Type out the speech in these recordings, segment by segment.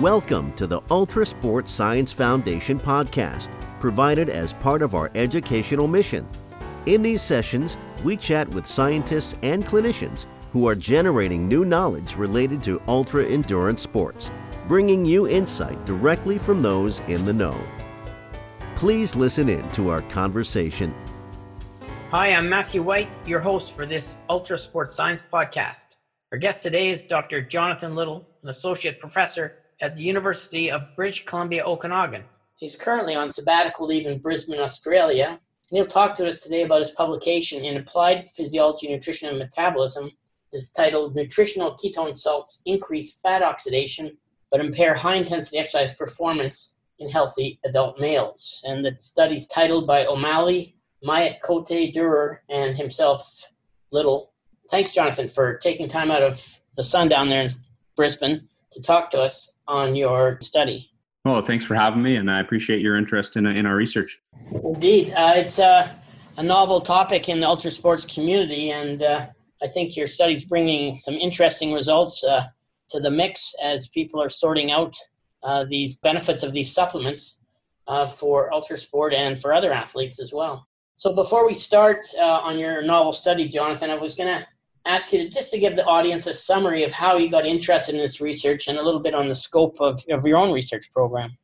Welcome to the Ultra Sport Science Foundation podcast, provided as part of our educational mission. In these sessions, we chat with scientists and clinicians who are generating new knowledge related to ultra endurance sports, bringing you insight directly from those in the know. Please listen in to our conversation. Hi, I'm Matthew White, your host for this Ultra Sports Science podcast. Our guest today is Dr. Jonathan Little, an associate professor at the University of British Columbia, Okanagan. He's currently on sabbatical leave in Brisbane, Australia, and he'll talk to us today about his publication in Applied Physiology, Nutrition, and Metabolism. It's titled Nutritional Ketone Salts Increase Fat Oxidation but Impair High Intensity Exercise Performance in Healthy Adult Males. And the study's titled by O'Malley, Myatt Cote Durrer, and himself, Little. Thanks, Jonathan, for taking time out of the sun down there in Brisbane to talk to us on your study. Well, thanks for having me, and I appreciate your interest in, in our research. Indeed. Uh, it's uh, a novel topic in the ultra sports community, and uh, I think your study's bringing some interesting results uh, to the mix as people are sorting out uh, these benefits of these supplements uh, for ultra sport and for other athletes as well. So, before we start on your novel study, Jonathan, I was going to ask you to just to give the audience a summary of how you got interested in this research and a little bit on the scope of, of your own research program.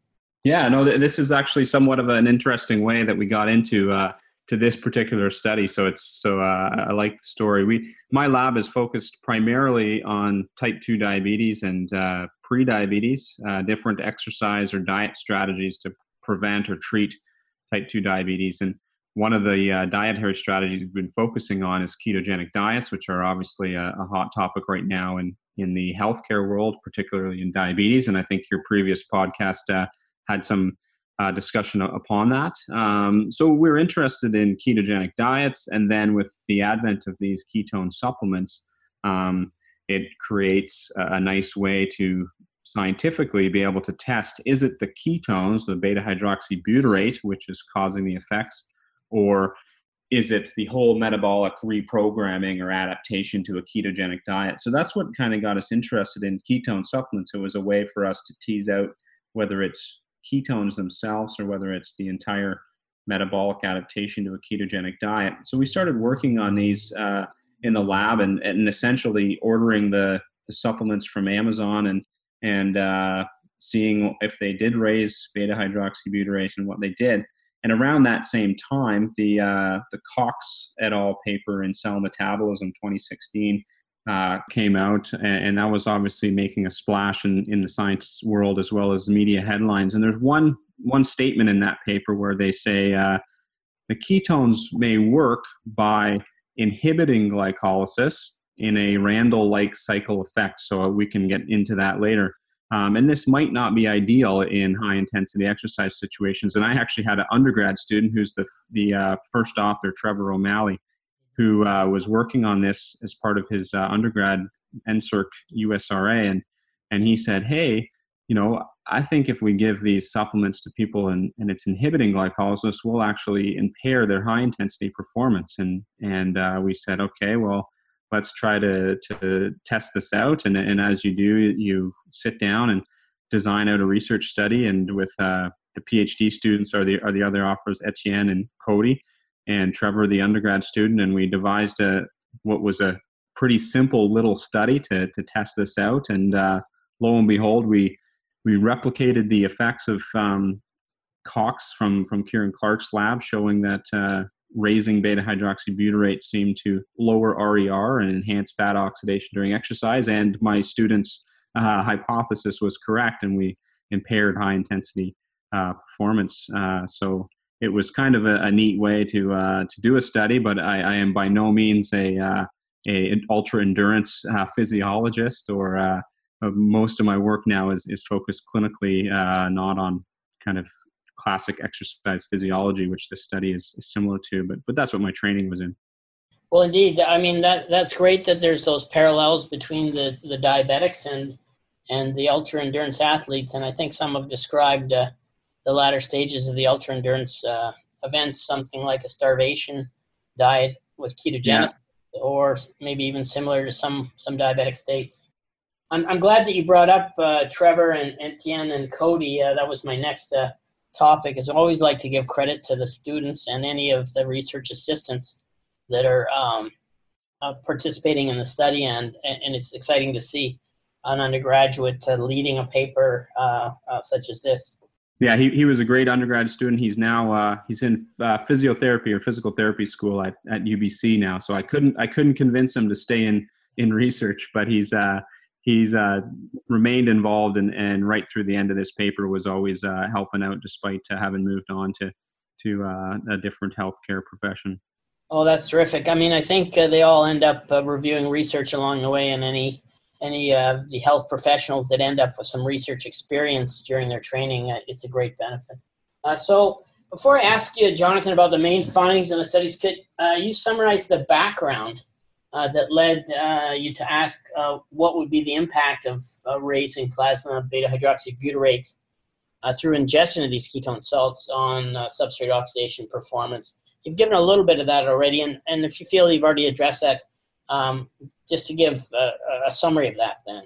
Yeah, no, this is actually somewhat of an interesting way that we got into uh, to this particular study. So it's so uh, I like the story. We my lab is focused primarily on type two diabetes and uh, pre-diabetes, uh, different exercise or diet strategies to prevent or treat type two diabetes. And one of the uh, dietary strategies we've been focusing on is ketogenic diets, which are obviously a, a, hot topic right now in, in the healthcare world, particularly in diabetes. And I think your previous podcast uh, had some uh, discussion upon that. Um, so we're interested in ketogenic diets, and then with the advent of these ketone supplements, um, it creates a, a nice way to scientifically be able to test is it the ketones, the beta hydroxybutyrate, which is causing the effects, or is it the whole metabolic reprogramming or adaptation to a ketogenic diet? So that's what kind of got us interested in ketone supplements. It was a way for us to tease out whether it's ketones themselves or whether it's the entire metabolic adaptation to a ketogenic diet. So we started working on these uh, in the lab and, and essentially ordering the, the supplements from Amazon and and uh, seeing if they did raise beta hydroxybutyrate and what they did. And around that same time, the uh, the Cox et al. paper in Cell Metabolism 2016 uh, came out, and, and, that was obviously making a splash in, in the science world as well as media headlines. And there's one one statement in that paper where they say uh, the ketones may work by inhibiting glycolysis in a Randle-like cycle effect. So we can get into that later. Um, and this might not be ideal in high intensity exercise situations. And I actually had an undergrad student who's the, the uh, first author, Trevor O'Malley, who uh, was working on this as part of his uh, undergrad NSERC USRA. And, and he said, hey, you know, I think if we give these supplements to people and, and it's inhibiting glycolysis, we'll actually impair their high intensity performance. And, and uh, we said, okay, well, let's try to to test this out. And, and as you do you sit down and design out a research study. And with uh, the phd students are the are the other offers etienne and cody and trevor the undergrad student. And we devised a what was a pretty simple little study to to test this out. And uh, lo and behold we we replicated the effects of um, cox from from Kieran Clarke's lab showing that uh, raising beta hydroxybutyrate seemed to lower RER and enhance fat oxidation during exercise. And my students' uh, hypothesis was correct, and we impaired high intensity uh, performance. Uh, so it was kind of a, a neat way to uh, to do a study, but I, I, am by no means a uh, a ultra endurance uh, physiologist or most of my work now is, is focused clinically, not on kind of classic exercise physiology, which this study is, is similar to. But but that's what my training was in. Well, indeed, I mean that that's great that there's those parallels between the the diabetics and and the ultra endurance athletes, and I think some have described uh, the latter stages of the ultra endurance uh, events, something like a starvation diet with ketogenic, yeah. or maybe even similar to some some diabetic states. I'm, I'm glad that you brought up uh, Trevor and Etienne and Cody. Uh, that was my next uh, topic. Is I always like to give credit to the students and any of the research assistants that are um, uh, participating in the study, and and it's exciting to see an undergraduate uh, leading a paper uh, such as this. Yeah, he, he was a great undergrad student. He's now he's in physiotherapy or physical therapy school at, at UBC now. So I couldn't I couldn't convince him to stay in in research, but he's uh, he's uh, remained involved and, and right through the end of this paper was always uh, helping out despite uh, having moved on to to uh, a different healthcare profession. Oh, that's terrific. I mean, I think uh, they all end up reviewing research along the way, and any any uh, the health professionals that end up with some research experience during their training, it's a great benefit. so. Before I ask you, Jonathan, about the main findings in the studies, could you summarize the background uh, that led uh, you to ask uh, what would be the impact of uh, raising plasma beta hydroxybutyrate uh, through ingestion of these ketone salts on substrate oxidation performance. You've given a little bit of that already, and, and if you feel you've already addressed that, um, just to give a, a, summary of that then.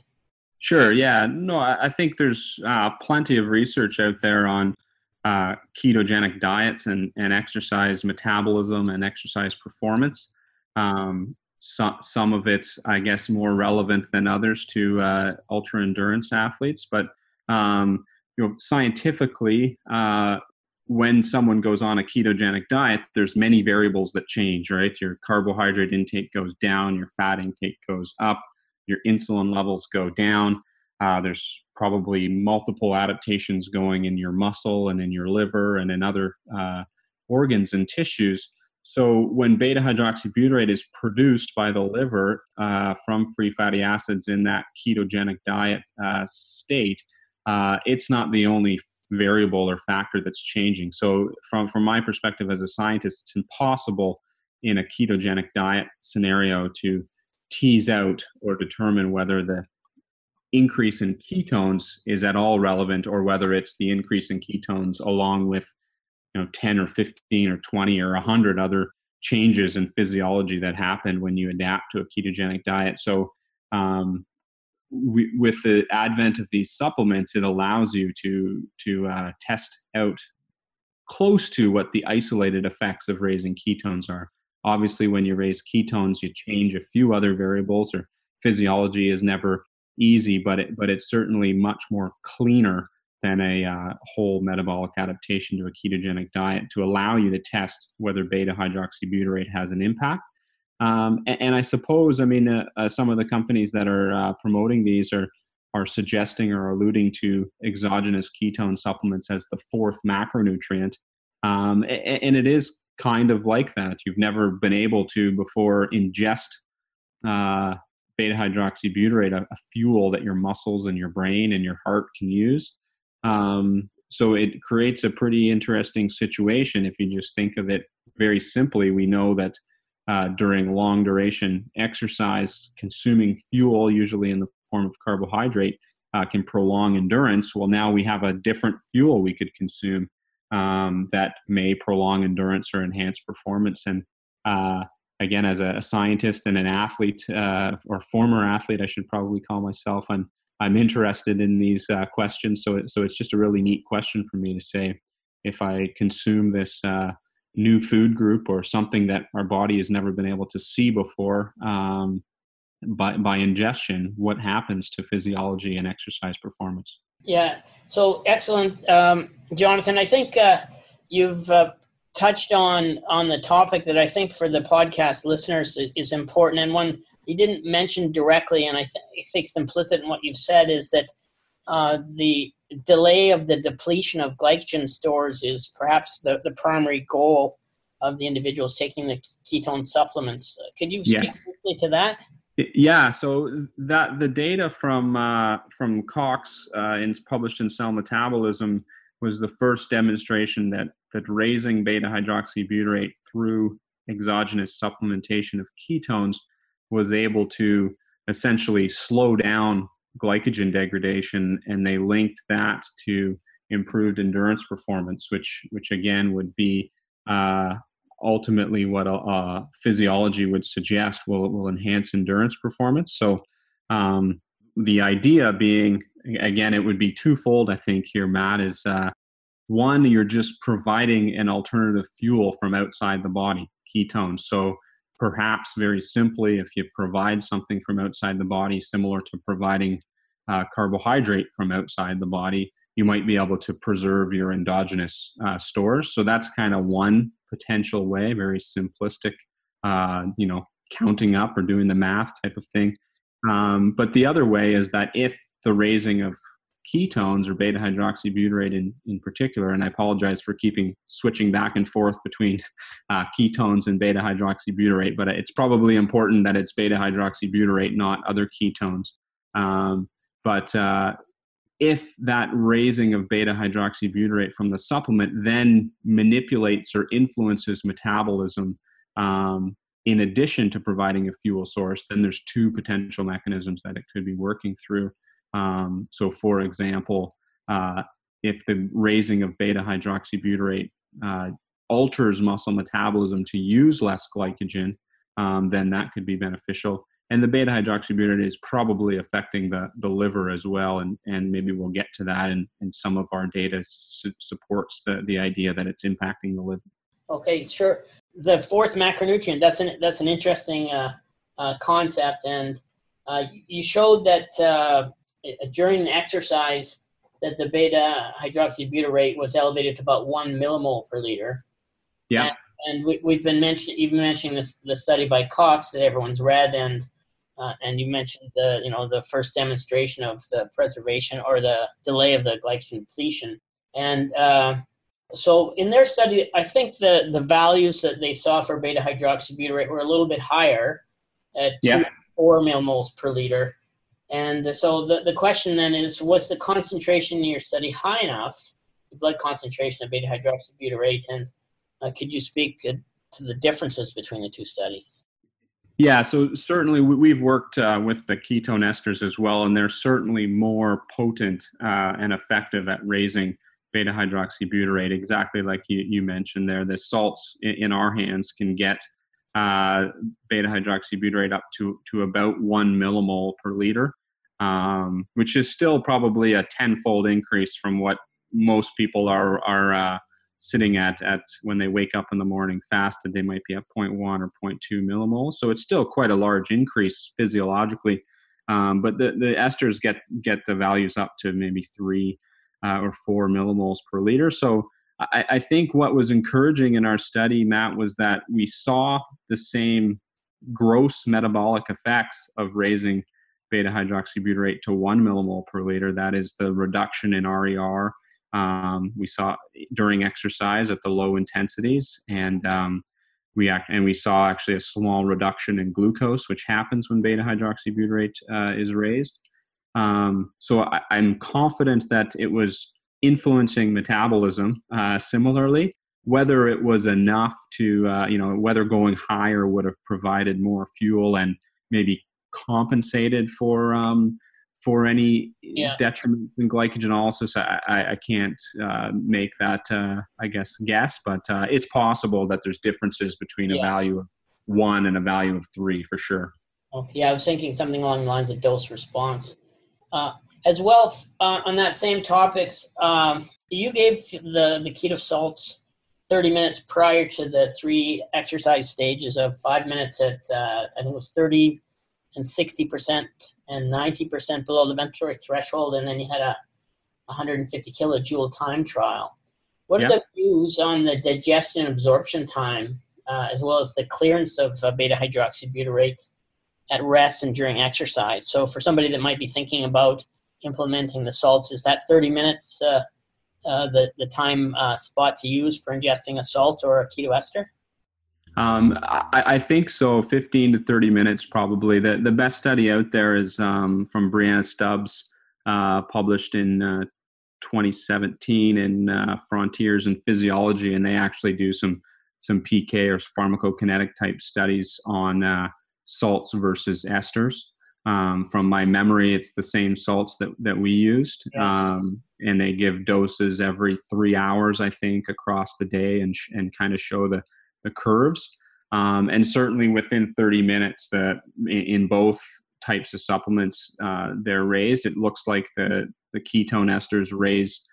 Sure, yeah. No, I think there's plenty of research out there on ketogenic diets and, and exercise metabolism and exercise performance. Um, some some of it, I guess, more relevant than others to uh, ultra endurance athletes. But um, you know, scientifically, uh, when someone goes on a ketogenic diet, there's many variables that change. Right, your carbohydrate intake goes down, your fat intake goes up, your insulin levels go down. Uh, there's probably multiple adaptations going in your muscle and in your liver and in other uh, organs and tissues so when beta hydroxybutyrate is produced by the liver uh, from free fatty acids in that ketogenic diet uh, state, uh, it's not the only variable or factor that's changing. So from from my perspective as a scientist, it's impossible in a ketogenic diet scenario to tease out or determine whether the increase in ketones is at all relevant or whether it's the increase in ketones along with you know 10 or 15 or 20 or 100 other changes in physiology that happen when you adapt to a ketogenic diet. So um, we, with the advent of these supplements it allows you to to uh, test out close to what the isolated effects of raising ketones are. Obviously when you raise ketones you change a few other variables or physiology is never easy but it, but it's certainly much more cleaner than a uh, whole metabolic adaptation to a ketogenic diet to allow you to test whether beta hydroxybutyrate has an impact. Um, and, and, I suppose, I mean, uh, uh, some of the companies that are uh, promoting these are are suggesting or alluding to exogenous ketone supplements as the fourth macronutrient, um, and, and, it is kind of like that. You've never been able to before ingest uh, beta hydroxybutyrate, a, a fuel that your muscles and your brain and your heart can use. Um, so it creates a pretty interesting situation if you just think of it very simply. We know that uh, during long duration exercise, consuming fuel, usually in the form of carbohydrate, uh, can prolong endurance. Well, now we have a different fuel we could consume um, that may prolong endurance or enhance performance. And uh, again, as a, a, scientist and an athlete, uh, or former athlete, I should probably call myself, I'm I'm interested in these uh, questions. So, so it's just a really neat question for me to say if I consume this uh, new food group or something that our body has never been able to see before um, by, by ingestion, what happens to physiology and exercise performance? Yeah, so excellent, um, Jonathan. I think uh, you've uh, touched on on the topic that I think for the podcast listeners is important, and one you didn't mention directly, and I, th- I think it's implicit in what you've said, is that uh, the delay of the depletion of glycogen stores is perhaps the, the primary goal of the individuals taking the ketone supplements. Uh, could you speak yes. to that? Yeah, so that the data from uh, from Cox uh, in, published in Cell Metabolism was the first demonstration that that raising beta hydroxybutyrate through exogenous supplementation of ketones was able to essentially slow down glycogen degradation and they linked that to improved endurance performance which which again would be uh, ultimately what a, physiology would suggest will will enhance endurance performance so um, the idea being, again, it would be twofold, I think, here, Matt, is uh, one, you're just providing an alternative fuel from outside the body, ketones. So perhaps very simply, if you provide something from outside the body, similar to providing uh, carbohydrate from outside the body, you might be able to preserve your endogenous uh, stores. So that's kind of one potential way, very simplistic, uh, you know, counting up or doing the math type of thing. Um, but the other way is that if the raising of ketones or beta hydroxybutyrate in, in particular, and I apologize for keeping switching back and forth between uh, ketones and beta hydroxybutyrate, but it's probably important that it's beta hydroxybutyrate, not other ketones. Um, but uh, if that raising of beta hydroxybutyrate from the supplement then manipulates or influences metabolism um, in addition to providing a fuel source, then there's two potential mechanisms that it could be working through. Um, so, for example, uh, if the raising of beta hydroxybutyrate uh, alters muscle metabolism to use less glycogen, um, then that could be beneficial. And the beta hydroxybutyrate is probably affecting the, the liver as well. And, and maybe we'll get to that. And, and some of our data su- supports the, the idea that it's impacting the liver. Okay, sure. The fourth macronutrient, that's an, that's an interesting uh, uh, concept. And uh, you showed that uh, during exercise that the beta hydroxybutyrate was elevated to about one millimole per liter. Yeah. And, and we, have been mentioning, even mentioning this, the study by Cox that everyone's read, and uh, and you mentioned the you know the first demonstration of the preservation or the delay of the glycogen depletion. And uh, so in their study, I think the the values that they saw for beta hydroxybutyrate were a little bit higher at yeah. two, four millimoles per liter and so the, the question then is, was the concentration in your study high enough, the blood concentration of beta hydroxybutyrate, and uh, could you speak uh, to the differences between the two studies? Yeah, so certainly we've worked uh, with the ketone esters as well, and they're certainly more potent uh, and effective at raising beta hydroxybutyrate, exactly like you, you mentioned there. The salts in our hands can get uh, beta hydroxybutyrate up to, to about one millimole per liter, um, which is still probably a tenfold increase from what most people are, are uh, sitting at, at when they wake up in the morning fasted. They might be at 0.1 or 0.2 millimoles. So it's still quite a large increase physiologically. Um, but the, the esters get, get the values up to maybe three uh, or four millimoles per liter. So I, I think what was encouraging in our study, Matt, was that we saw the same gross metabolic effects of raising beta hydroxybutyrate to one millimole per liter. That is the reduction in RER um, we saw during exercise at the low intensities, and um, we act, and we saw actually a small reduction in glucose, which happens when beta hydroxybutyrate uh, is raised. Um, so I, am confident that it was influencing metabolism uh, similarly. Whether it was enough to, uh, you know, whether going higher would have provided more fuel and maybe compensated for um, for any yeah. detriments in glycogenolysis, I, I, I can't uh, make that, uh, I guess, guess, but uh, it's possible that there's differences between yeah. a value of one and a value of three for sure. Oh, yeah, I was thinking something along the lines of dose response. As well uh, on that same topics um, you gave the the keto salts 30 minutes prior to the three exercise stages of five minutes at uh, i think it was 30 and 60 percent and 90 percent below the ventilatory threshold and then you had a 150 kilojoule time trial. What are the views on the digestion absorption time uh, as well as the clearance of uh, beta hydroxybutyrate at rest and during exercise? So for somebody that might be thinking about implementing the salts. Is that 30 minutes uh, uh, the, the time uh, spot to use for ingesting a salt or a keto ester? Um, I, I, think so. 15 to 30 minutes, probably. The, the best study out there is um, from Brianna Stubbs, uh, published in uh, 2017 in uh, Frontiers in Physiology, and they actually do some some PK or pharmacokinetic type studies on salts versus esters. Um, from my memory, it's the same salts that, that we used. Yeah. Um, and they give doses every three hours, I think, across the day and, sh- and kind of show the, the curves. Um, and certainly within 30 minutes, that in both types of supplements uh, they're raised, it looks like the the ketone esters raise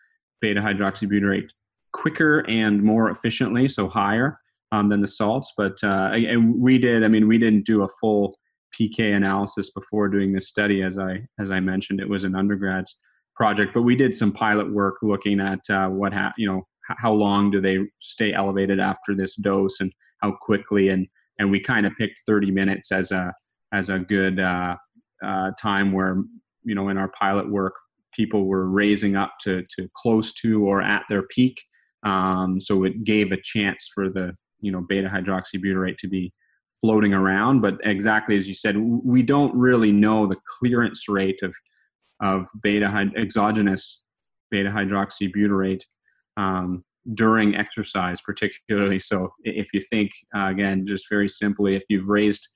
beta hydroxybutyrate quicker and more efficiently, so higher um, than the salts. But uh, and we did. I mean, we didn't do a full PK analysis before doing this study, as I as I mentioned, it was an undergrad's project. But we did some pilot work looking at uh, what ha- you know how long do they stay elevated after this dose and how quickly and and we kind of picked 30 minutes as a as a good uh, uh, time where you know in our pilot work people were raising up to to close to or at their peak um, so it gave a chance for the you know beta hydroxybutyrate to be floating around but exactly as you said we don't really know the clearance rate of of beta exogenous beta hydroxybutyrate um, during exercise particularly. So if you think uh, again just very simply if you've raised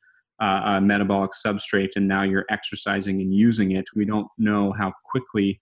uh, a metabolic substrate and now you're exercising and using it we don't know how quickly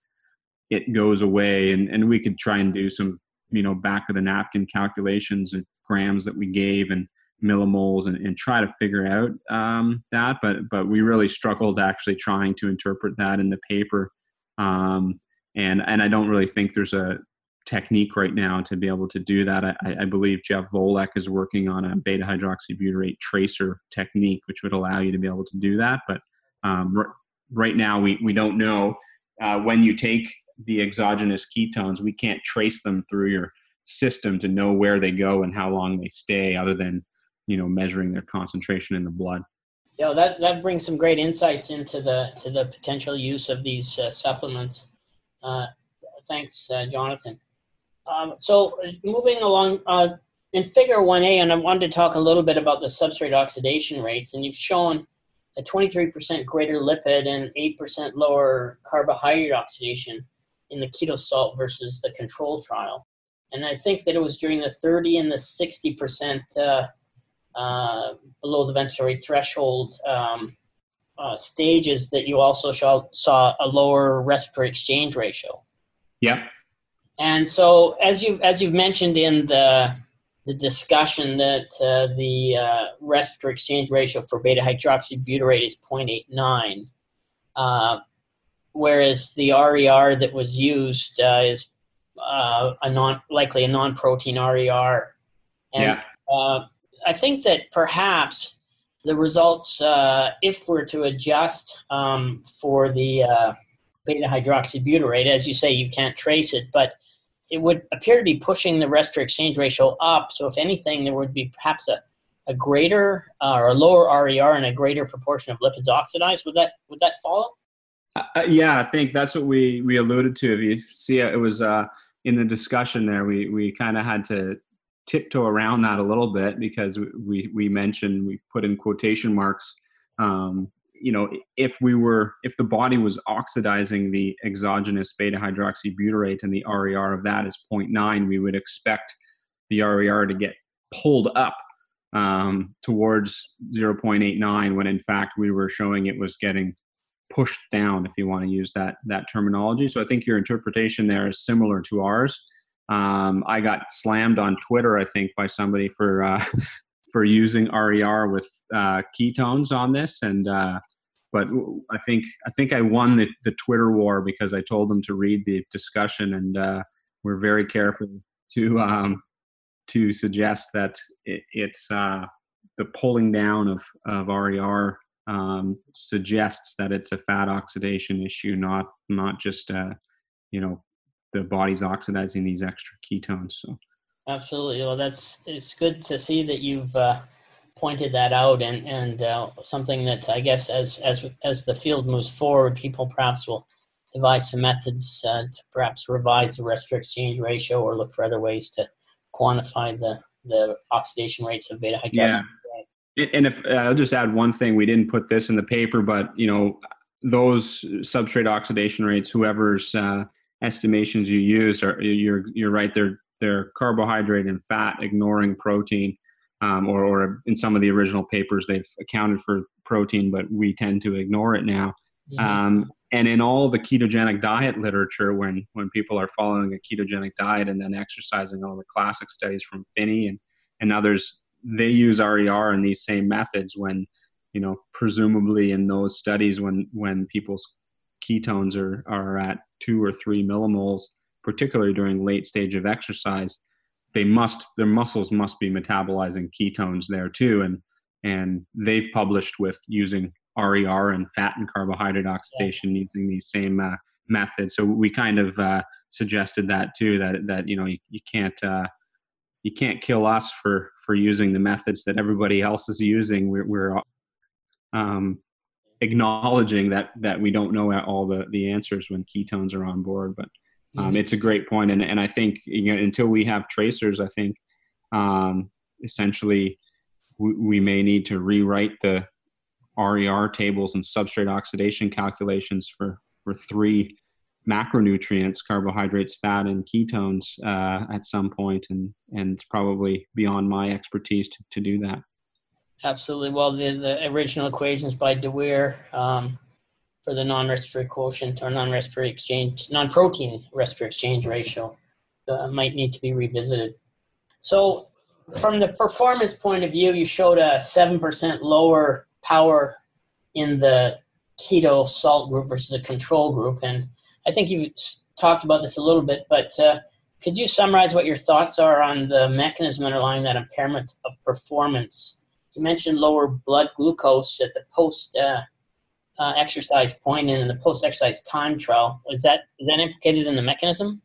it goes away. And, and we could try and do some you know back of the napkin calculations and grams that we gave and millimoles and, and try to figure out um, that but but we really struggled actually trying to interpret that in the paper um, and and I don't really think there's a technique right now to be able to do that. I, I, believe Jeff Volek is working on a beta hydroxybutyrate tracer technique, which would allow you to be able to do that. But um, r- right now, we, we don't know uh, when you take the exogenous ketones, we can't trace them through your system to know where they go and how long they stay, other than you know measuring their concentration in the blood. Yeah, that that brings some great insights into the to the potential use of these uh, supplements. Uh, thanks, uh, Jonathan. Um, so moving along, uh, in figure 1A, and I wanted to talk a little bit about the substrate oxidation rates, and you've shown a 23% greater lipid and 8% lower carbohydrate oxidation in the keto salt versus the control trial. And I think that it was during the 30 and the 60% uh, uh, below the ventilatory threshold um, uh, stages that you also saw, saw a lower respiratory exchange ratio. Yeah. And so, as you as you've mentioned in the the discussion, that uh, the uh, respiratory exchange ratio for beta hydroxybutyrate is 0.89, uh, whereas the RER that was used uh, is uh, a non likely a non protein RER. And yeah. Uh, I think that perhaps the results, if we're to adjust um, for the beta hydroxybutyrate, as you say, you can't trace it, but it would appear to be pushing the respiratory exchange ratio up. So, if anything, there would be perhaps a, a greater uh, or a lower RER and a greater proportion of lipids oxidized. Would that would that follow? Uh, uh yeah, I think that's what we we alluded to. If you see, it was uh, in the discussion there. We we kind of had to tiptoe around that a little bit because we we mentioned we put in quotation marks um, you know if we were if the body was oxidizing the exogenous beta hydroxybutyrate and the RER of that is 0.9 we would expect the RER to get pulled up um, towards 0.89 when in fact we were showing it was getting pushed down if you want to use that that terminology. So i think your interpretation there is similar to ours um, i got slammed on twitter i think by somebody for uh, for using RER with uh, ketones on this, and uh, but I think I think I won the, the Twitter war because I told them to read the discussion, and uh, we're very careful to um, to suggest that it, it's uh, the pulling down of of RER um, suggests that it's a fat oxidation issue, not not just uh, you know the body's oxidizing these extra ketones. So. Absolutely. Well, that's it's good to see that you've uh, pointed that out, and and uh, something that I guess as as as the field moves forward, people perhaps will devise some methods uh, to perhaps revise the respiratory exchange ratio or look for other ways to quantify the the oxidation rates of beta hydroxy. Yeah. And if uh, I'll just add one thing, we didn't put this in the paper, but you know those substrate oxidation rates, whoever's uh, estimations you use, are you're you're right. They're they're carbohydrate and fat, ignoring protein. Um, or, or in some of the original papers, they've accounted for protein, but we tend to ignore it now. Yeah. Um, and in all the ketogenic diet literature, when when people are following a ketogenic diet and then exercising, all the classic studies from Phinney and and others, they use RER in these same methods when you know, presumably in those studies when when people's ketones are are at two or three millimoles, particularly during late stage of exercise, they must their muscles must be metabolizing ketones there too, and and they've published with using RER and fat and carbohydrate oxidation yeah. using these same uh, methods. So we kind of uh, suggested that too that that you know you, you can't uh, you can't kill us for for using the methods that everybody else is using. We're, we're um, acknowledging that that we don't know all the the answers when ketones are on board, but um, mm-hmm. it's a great point, and and I think you know until we have tracers, I think um, essentially we, we may need to rewrite the RER tables and substrate oxidation calculations for for three macronutrients carbohydrates fat and ketones uh, at some point. And and it's probably beyond my expertise to, to do that absolutely well the, the original equations by Dewar um, for the non-respiratory quotient or non-respiratory exchange non-protein respiratory exchange ratio uh, might need to be revisited so from the performance point of view you showed a 7% lower power in the keto salt group versus a control group. And I think you've talked about this a little bit, but uh, could you summarize what your thoughts are on the mechanism underlying that impairment of performance? You mentioned lower blood glucose at the post uh, uh, exercise point and in the post exercise time trial. Is that is that implicated in the mechanism?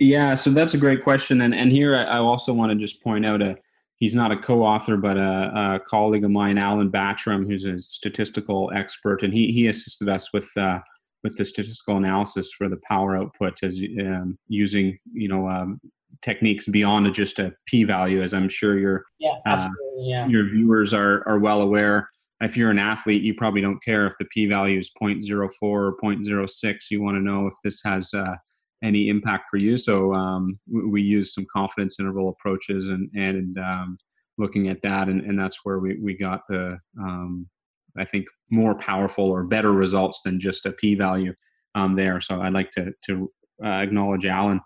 Yeah, so that's a great question, and and here I also want to just point out a he's not a co-author, but a, a, colleague of mine, Alan Batterham, who's a statistical expert, and he he assisted us with uh, with the statistical analysis for the power output as um, using you know um, techniques beyond just a p-value, as I'm sure your yeah, uh, yeah. your viewers are are well aware. If you're an athlete, you probably don't care if the p-value is 0.04 or 0.06. You want to know if this has uh, any impact for you. So um, we, use some confidence interval approaches and and um, looking at that, and, and that's where we we got the um, I think more powerful or better results than just a p-value um, there. So I'd like to to uh, acknowledge Alan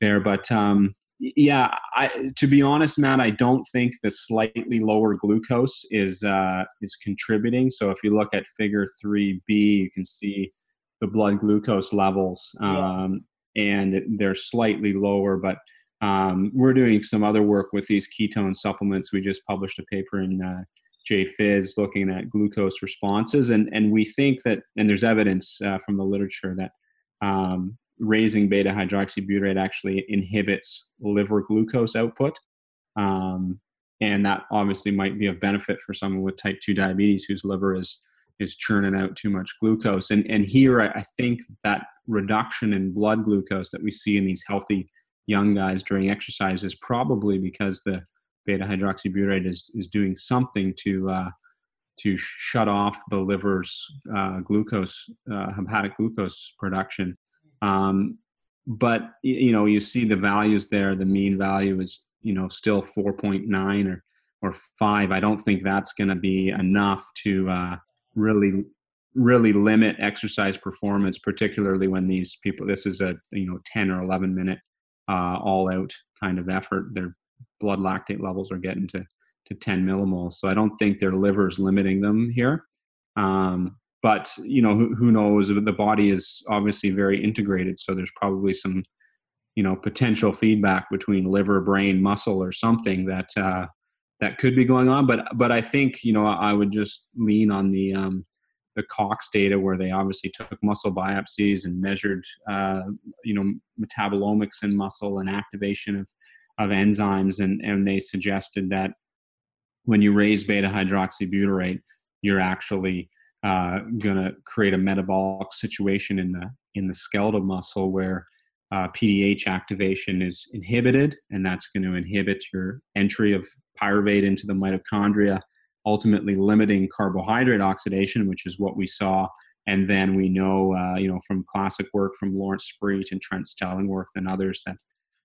there, but um, yeah, I, to be honest, Matt, I don't think the slightly lower glucose is uh, is contributing. So if you look at Figure three B, you can see the blood glucose levels. Um, and they're slightly lower. But um, we're doing some other work with these ketone supplements. We just published a paper in uh, JPhys looking at glucose responses, and and we think that, and there's evidence uh, from the literature that um, raising beta hydroxybutyrate actually inhibits liver glucose output. Um, and that obviously might be of benefit for someone with type 2 diabetes whose liver is is churning out too much glucose. And and here I, think that reduction in blood glucose that we see in these healthy young guys during exercise is probably because the beta hydroxybutyrate is is doing something to uh, to shut off the liver's uh, glucose uh, hepatic glucose production. Um, but you know you see the values there. The mean value is you know still 4.9 or or five. I don't think that's going to be enough to uh, really really limit exercise performance particularly when these people this is a you know 10 or 11 minute uh, all out kind of effort their blood lactate levels are getting to to 10 millimoles so i don't think their liver is limiting them here um, but you know who, who knows the body is obviously very integrated so there's probably some you know potential feedback between liver brain muscle or something that uh, that could be going on. But but I think you know I would just lean on the um, the Cox data where they obviously took muscle biopsies and measured uh, you know metabolomics in muscle and activation of of enzymes, and and they suggested that when you raise beta hydroxybutyrate, you're actually uh, going to create a metabolic situation in the in the skeletal muscle where uh, PDH activation is inhibited, and that's going to inhibit your entry of pyruvate into the mitochondria, ultimately limiting carbohydrate oxidation, which is what we saw. And then we know, uh, you know, from classic work from Lawrence Spriet and Trent Stellingwerff and others that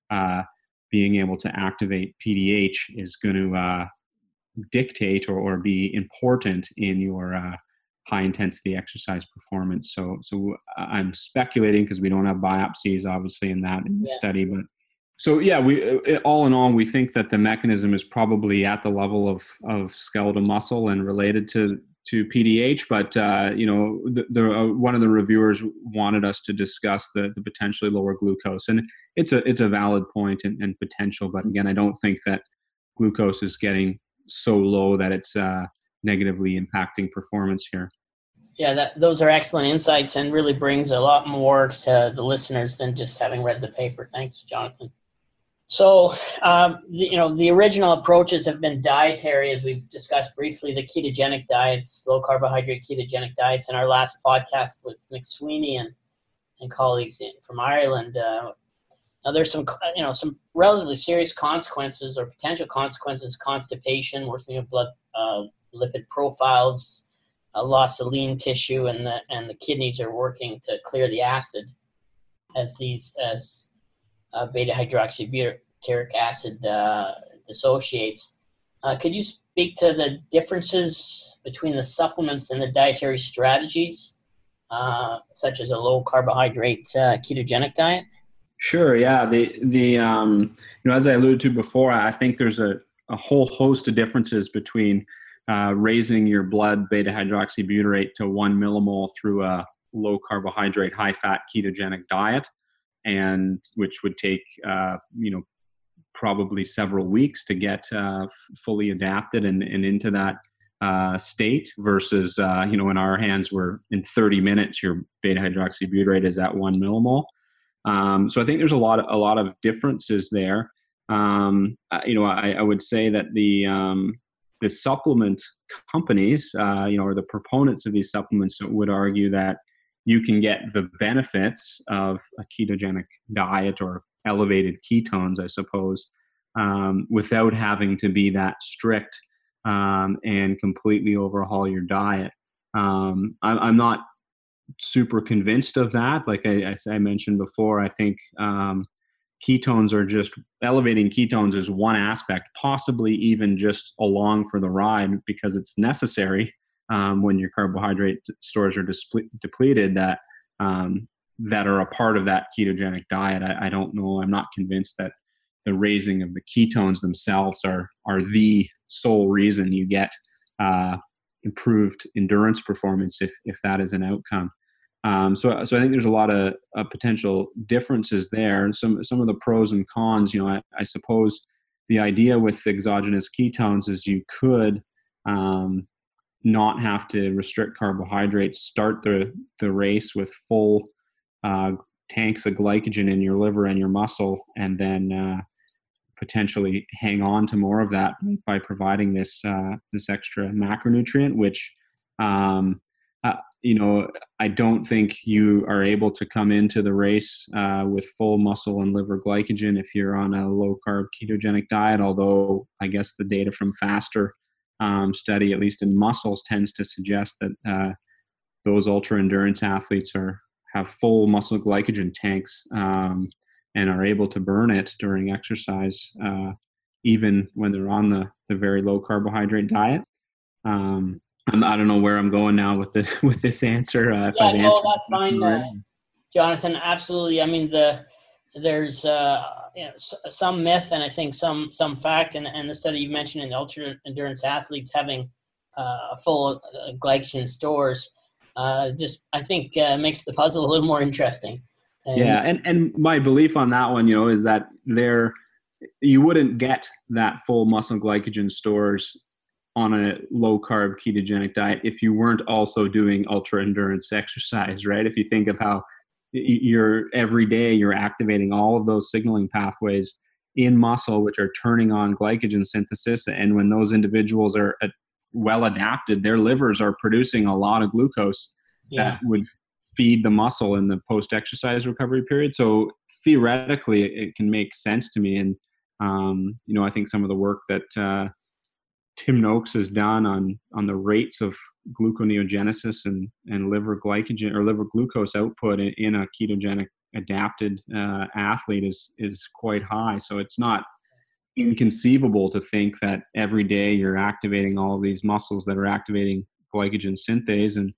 uh, being able to activate PDH is going to uh, dictate or, or be important in your uh, high intensity exercise performance. So, so I'm speculating because we don't have biopsies, obviously, in that in the yeah. study, but So yeah, we uh, all in all, we think that the mechanism is probably at the level of of skeletal muscle and related to to PDH. But uh, you know, the, the uh, one of the reviewers wanted us to discuss the, the potentially lower glucose, and it's a it's a valid point and, and potential. But again, I don't think that glucose is getting so low that it's uh, negatively impacting performance here. Yeah, that, those are excellent insights and really brings a lot more to the listeners than just having read the paper. Thanks, Jonathan. So, um, the, you know, the original approaches have been dietary, as we've discussed briefly, the ketogenic diets, low carbohydrate ketogenic diets. In our last podcast with McSwiney and, and colleagues in, from Ireland, uh, now there's some, you know, some relatively serious consequences or potential consequences: constipation, worsening of blood uh, lipid profiles, a loss of lean tissue, and the and the kidneys are working to clear the acid as these as uh, beta hydroxybutyric acid uh, dissociates. Uh, could you speak to the differences between the supplements and the dietary strategies, uh, such as a low carbohydrate uh, ketogenic diet? Sure. Yeah. The the um, you know as I alluded to before, I think there's a, a whole host of differences between uh, raising your blood beta hydroxybutyrate to one millimole through a low carbohydrate, high fat ketogenic diet, and which would take uh, you know probably several weeks to get uh, fully adapted and, and into that uh, state versus uh, you know in our hands we're in 30 minutes your beta hydroxybutyrate is at one millimole. Um, so I think there's a lot of, a lot of differences there. Um, you know, I, I, would say that the um, the supplement companies, uh, you know, or the proponents of these supplements would argue that you can get the benefits of a ketogenic diet or elevated ketones, I suppose, um, without having to be that strict um, and completely overhaul your diet. Um, I, am not super convinced of that. Like I, I mentioned before, I think um, ketones are just elevating ketones is one aspect, possibly even just along for the ride because it's necessary um, when your carbohydrate stores are disple- depleted that um, that are a part of that ketogenic diet. I, I, don't know. I'm not convinced that the raising of the ketones themselves are are the sole reason you get uh, improved endurance performance if if that is an outcome. Um, so, so I think there's a lot of potential differences there, and some some of the pros and cons. You know, I, I suppose the idea with exogenous ketones is you could um, not have to restrict carbohydrates, start the the race with full uh, tanks of glycogen in your liver and your muscle, and then uh, potentially hang on to more of that by providing this uh, this extra macronutrient, which um, uh, you know, I don't think you are able to come into the race uh, with full muscle and liver glycogen if you're on a low carb ketogenic diet. Although I guess the data from FASTER um, study, at least in muscles, tends to suggest that uh, those ultra endurance athletes are have full muscle glycogen tanks um, and are able to burn it during exercise, uh, even when they're on the the very low carbohydrate diet. Um, I'm, I do not know where I'm going now with this with this answer. Uh, yeah, no, that's fine, uh, Jonathan. Absolutely. I mean, the there's uh, you know, some myth and I think some some fact, and, and the study you mentioned in the ultra endurance athletes having uh, full uh, glycogen stores. Uh, just I think uh, makes the puzzle a little more interesting. And, yeah, and and my belief on that one, you know, is that there you wouldn't get that full muscle glycogen stores on a low carb ketogenic diet if you weren't also doing ultra endurance exercise, right? If you think of how you're every day you're activating all of those signaling pathways in muscle, which are turning on glycogen synthesis. And when those individuals are well adapted, their livers are producing a lot of glucose yeah. that would feed the muscle in the post exercise recovery period. So theoretically, it can make sense to me. And, um, you know, I think some of the work that, uh, Tim Noakes has done on on the rates of gluconeogenesis and and liver glycogen or liver glucose output in, in a ketogenic adapted uh, athlete is is quite high. So it's not inconceivable to think that every day you're activating all of these muscles that are activating glycogen synthase and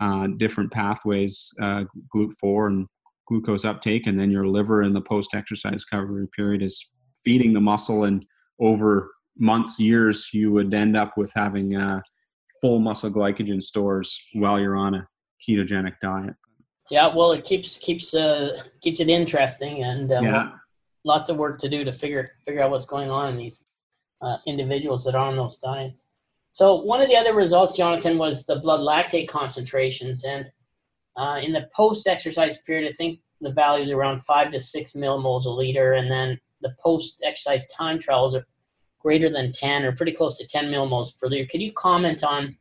uh, different pathways, uh, GLUT4 and glucose uptake, and then your liver in the post-exercise recovery period is feeding the muscle, and over months, years, you would end up with having uh, full muscle glycogen stores while you're on a ketogenic diet. Yeah, well, it keeps keeps uh, keeps it interesting, and um, yeah. lots of work to do to figure figure out what's going on in these uh, individuals that are on those diets. So one of the other results, Jonathan, was the blood lactate concentrations, and uh, in the post-exercise period, I think the value is around five to six millimoles a liter, and then the post-exercise time trials are greater than 10 or pretty close to 10 millimoles per liter. Could you comment on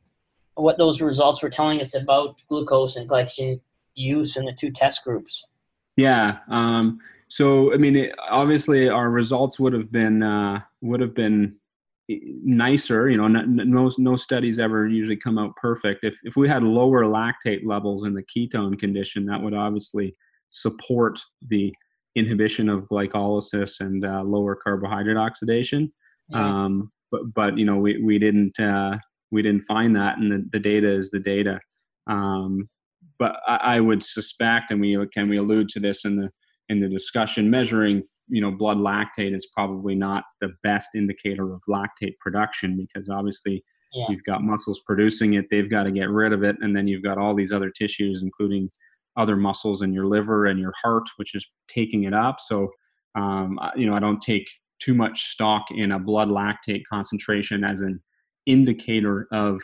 what those results were telling us about glucose and glycogen use in the two test groups? Yeah. Um, so, I mean, it, obviously, our results would have been uh, would have been nicer. You know, no no studies ever usually come out perfect. If if we had lower lactate levels in the ketone condition, that would obviously support the inhibition of glycolysis and uh, lower carbohydrate oxidation. Um, but but you know we we didn't uh, we didn't find that, and the, the data is the data. Um, but I, I, would suspect, and we can we allude to this in the in the discussion, measuring you know blood lactate is probably not the best indicator of lactate production because obviously yeah. you've got muscles producing it, they've got to get rid of it, and then you've got all these other tissues, including other muscles in your liver and your heart, which is taking it up. So, um, you know, I don't take too much stock in a blood lactate concentration as an indicator of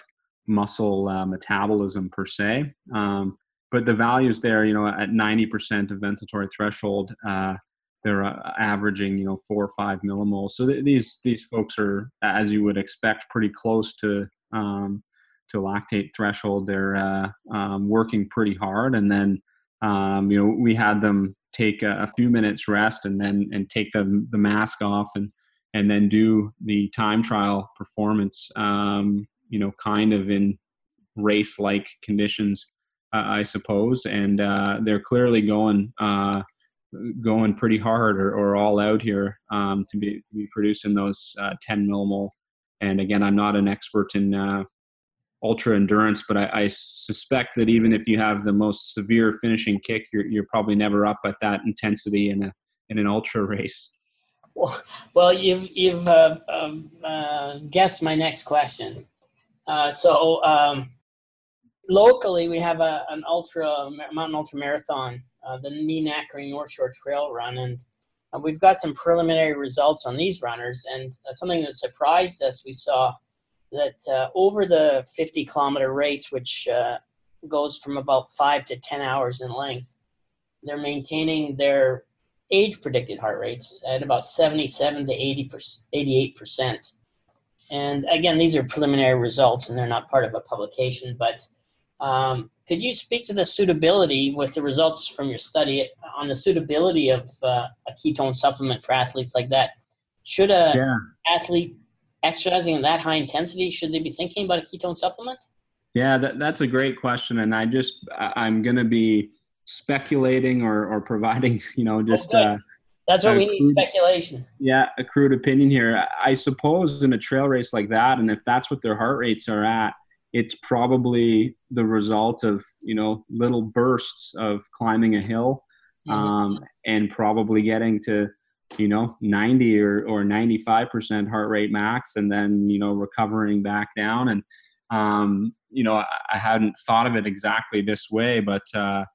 muscle uh, metabolism per se. Um, but the values there, you know, at 90% of ventilatory threshold, uh, they're uh, averaging, you know, four or five millimoles. So th- these these folks are, as you would expect, pretty close to um, to lactate threshold. They're uh, um, working pretty hard, and then um, you know we had them take a, a, few minutes rest and then and take the the mask off and and then do the time trial performance. Um, you know, kind of in race like conditions, uh, I suppose, and uh, they're clearly going. Uh, going pretty hard or, or all out here um, to be, be producing those uh, 10 millimole and again i'm not an expert in uh, ultra endurance, but I, I, suspect that even if you have the most severe finishing kick, you're, you're probably never up at that intensity in a in an ultra race. Well, you've you've uh, um, uh, guessed my next question. Uh, so um, locally, we have a, an ultra mountain ultra marathon, uh, the Knee Knackering North Shore Trail Run, and uh, we've got some preliminary results on these runners. And uh, something that surprised us, we saw that uh, over the 50 kilometer race, which uh, goes from about five to 10 hours in length, they're maintaining their age predicted heart rates at about 77 to 80 88%. And again, these are preliminary results and they're not part of a publication, but um, could you speak to the suitability with the results from your study on the suitability of uh, a ketone supplement for athletes like that? Should a yeah. athlete exercising at that high intensity, should they be thinking about a ketone supplement? Yeah, that, that's a great question, and I just I'm going to be speculating or or providing you know just. Oh, uh, that's what we need speculation. Yeah, a crude opinion here. I suppose in a trail race like that, and if that's what their heart rates are at, it's probably the result of you know little bursts of climbing a hill, mm-hmm. um, and probably getting to you know 90 or, or 95% heart rate max and then you know recovering back down. And um, you know I, I, hadn't thought of it exactly this way but uh,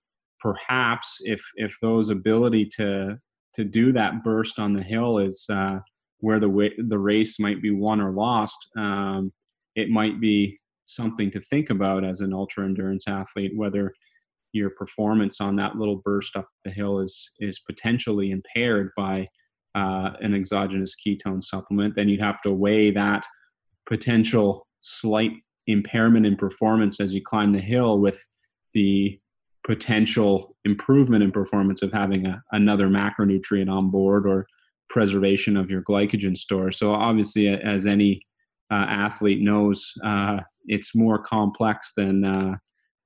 perhaps if if those ability to to do that burst on the hill is uh, where the way, the race might be won or lost um, it might be something to think about as an ultra endurance athlete whether your performance on that little burst up the hill is is potentially impaired by uh, an exogenous ketone supplement, then you'd have to weigh that potential slight impairment in performance as you climb the hill with the potential improvement in performance of having a, another macronutrient on board or preservation of your glycogen store. So obviously, as any uh, athlete knows, uh, it's more complex than uh,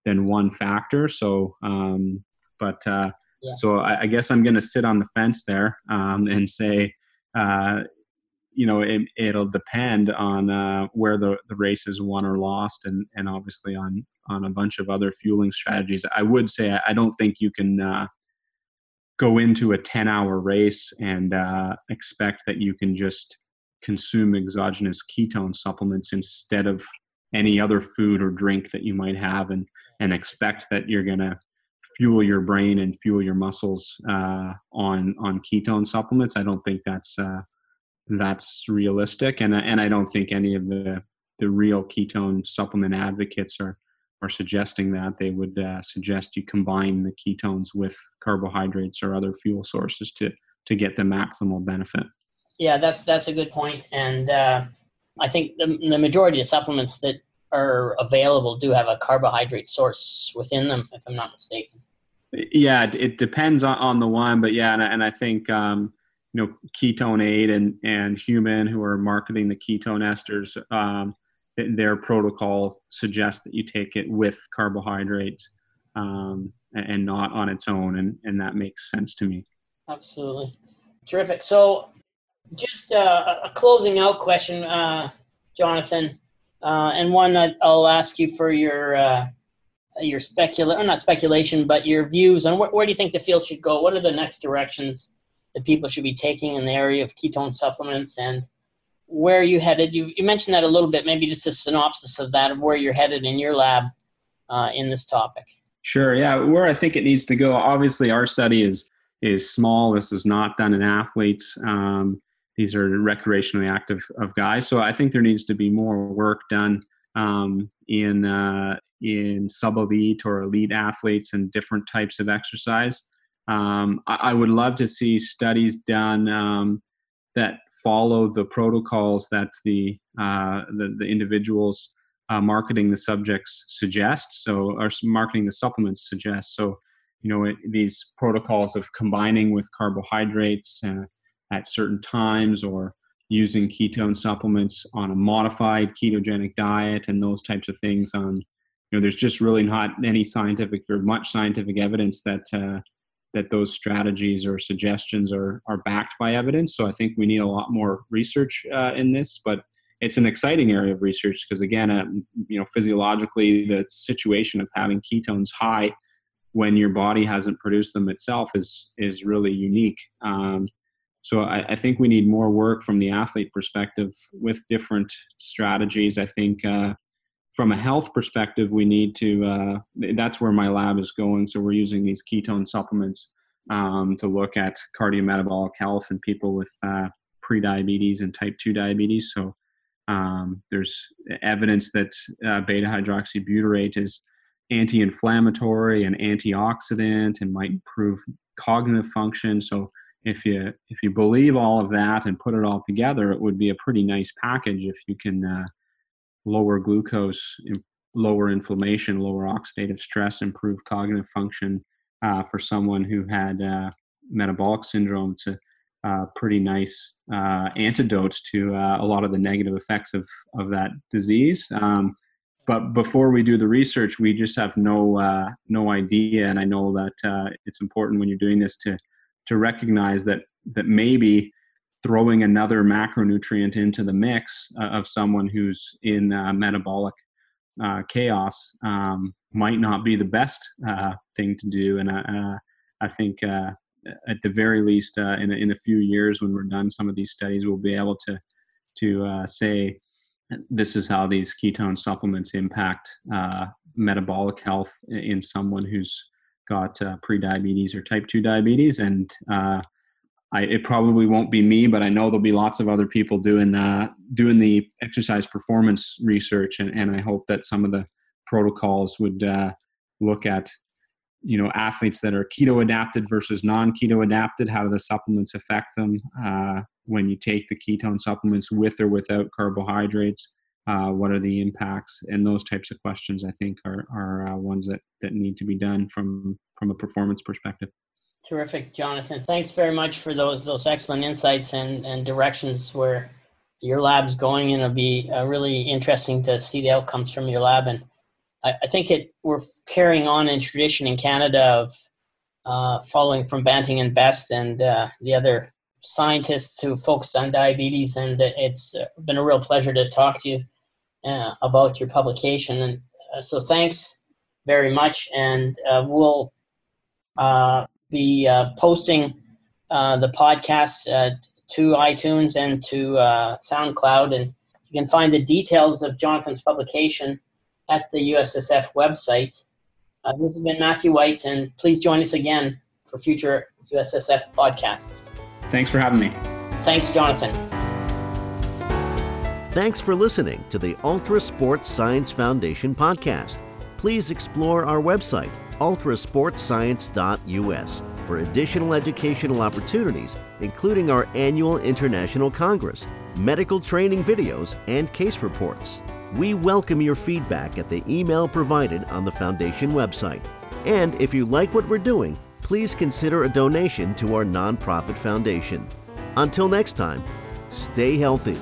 than one factor. So, um, but so I, I, guess I'm going to sit on the fence there um, and say, uh, you know, it, will depend on uh, where the, the race is won or lost, and and obviously on on a bunch of other fueling strategies. I would say I don't think you can uh, go into a 10 hour race and uh, expect that you can just consume exogenous ketone supplements instead of any other food or drink that you might have and and expect that you're going to fuel your brain and fuel your muscles uh, on on ketone supplements i don't think that's uh, that's realistic and and i don't think any of the the real ketone supplement advocates are are suggesting that they would uh, suggest you combine the ketones with carbohydrates or other fuel sources to to get the maximal benefit. Yeah, that's that's a good point, and uh, I think the, the majority of supplements that are available do have a carbohydrate source within them, if I'm not mistaken. Yeah, it depends on, on the one, but yeah, and, and I think um, you know KetoneAid and and HVMN, who are marketing the ketone esters, um, their protocol suggests that you take it with carbohydrates um, and not on its own, and, and that makes sense to me. Absolutely. Terrific. So, just uh, a closing out question, uh, Jonathan, uh, and one I'll ask you for your uh, your specula not speculation, but your views on wh- where do you think the field should go? What are the next directions that people should be taking in the area of ketone supplements and where are you headed. You, you mentioned that a little bit, maybe just a synopsis of that, of where you're headed in your lab uh, in this topic. Sure. Yeah, where I think it needs to go. Obviously, our study is is small. This is not done in athletes. Um, these are recreationally active of guys. So I think there needs to be more work done um, in uh, in sub elite or elite athletes and different types of exercise. Um, I, I, would love to see studies done um, that follow the protocols that the uh, the, the, individuals uh, marketing the subjects suggest. So, or marketing the supplements suggest. So, you know, it, these protocols of combining with carbohydrates uh, at certain times, or using ketone supplements on a modified ketogenic diet, and those types of things. On, know, there's just really not any scientific or much scientific evidence that uh, that those strategies or suggestions are are backed by evidence. So I think we need a lot more research uh, in this, but it's an exciting area of research because again, uh, you know, physiologically, the situation of having ketones high when your body hasn't produced them itself is is really unique. Um, so I, I, think we need more work from the athlete perspective with different strategies. I think uh, from a health perspective, we need to, uh, that's where my lab is going. So we're using these ketone supplements um, to look at cardiometabolic health in people with uh, prediabetes and type 2 diabetes. So um, there's evidence that uh, beta hydroxybutyrate is anti inflammatory and antioxidant and might improve cognitive function. So if you if you believe all of that and put it all together, it would be a pretty nice package if you can uh, lower glucose, lower inflammation, lower oxidative stress, improve cognitive function uh, for someone who had uh, metabolic syndrome. It's a uh, pretty nice uh, antidote to uh, a lot of the negative effects of, of that disease. Um, but before we do the research, we just have no no idea. And I know that it's important when you're doing this to to recognize that that maybe throwing another macronutrient into the mix uh, of someone who's in uh, metabolic uh, chaos um, might not be the best uh, thing to do. And uh, I think at the very least, in, a, in a few years, when we're done some of these studies, we'll be able to to say this is how these ketone supplements impact metabolic health in someone who's got prediabetes or type 2 diabetes and I, it probably won't be me, but I know there'll be lots of other people doing uh, doing the exercise performance research, and, and I hope that some of the protocols would uh, look at you know athletes that are keto adapted versus non keto adapted. How do the supplements affect them uh, when you take the ketone supplements with or without carbohydrates? Uh, what are the impacts? And those types of questions, I think, are are uh, ones that that need to be done from from a performance perspective. Terrific, Jonathan. Thanks very much for those those excellent insights and, and directions where your lab's going, and it'll be uh, really interesting to see the outcomes from your lab. And I, I think it we're carrying on a tradition in Canada of uh, following from Banting and Best and uh, the other scientists who focus on diabetes. And it's been a real pleasure to talk to you uh, about your publication. And uh, so, thanks very much. And we'll be uh, posting uh, the podcast uh, to iTunes and to uh, SoundCloud, and you can find the details of Jonathan's publication at the USSF website. Uh, this has been Matthew White, and please join us again for future USSF podcasts. Thanks for having me. Thanks, Jonathan. Thanks for listening to the Ultra Sports Science Foundation podcast. Please explore our website, ultrasportscience.us, for additional educational opportunities, including our annual International Congress, medical training videos, and case reports. We welcome your feedback at the email provided on the Foundation website. And if you like what we're doing, please consider a donation to our nonprofit foundation. Until next time, stay healthy.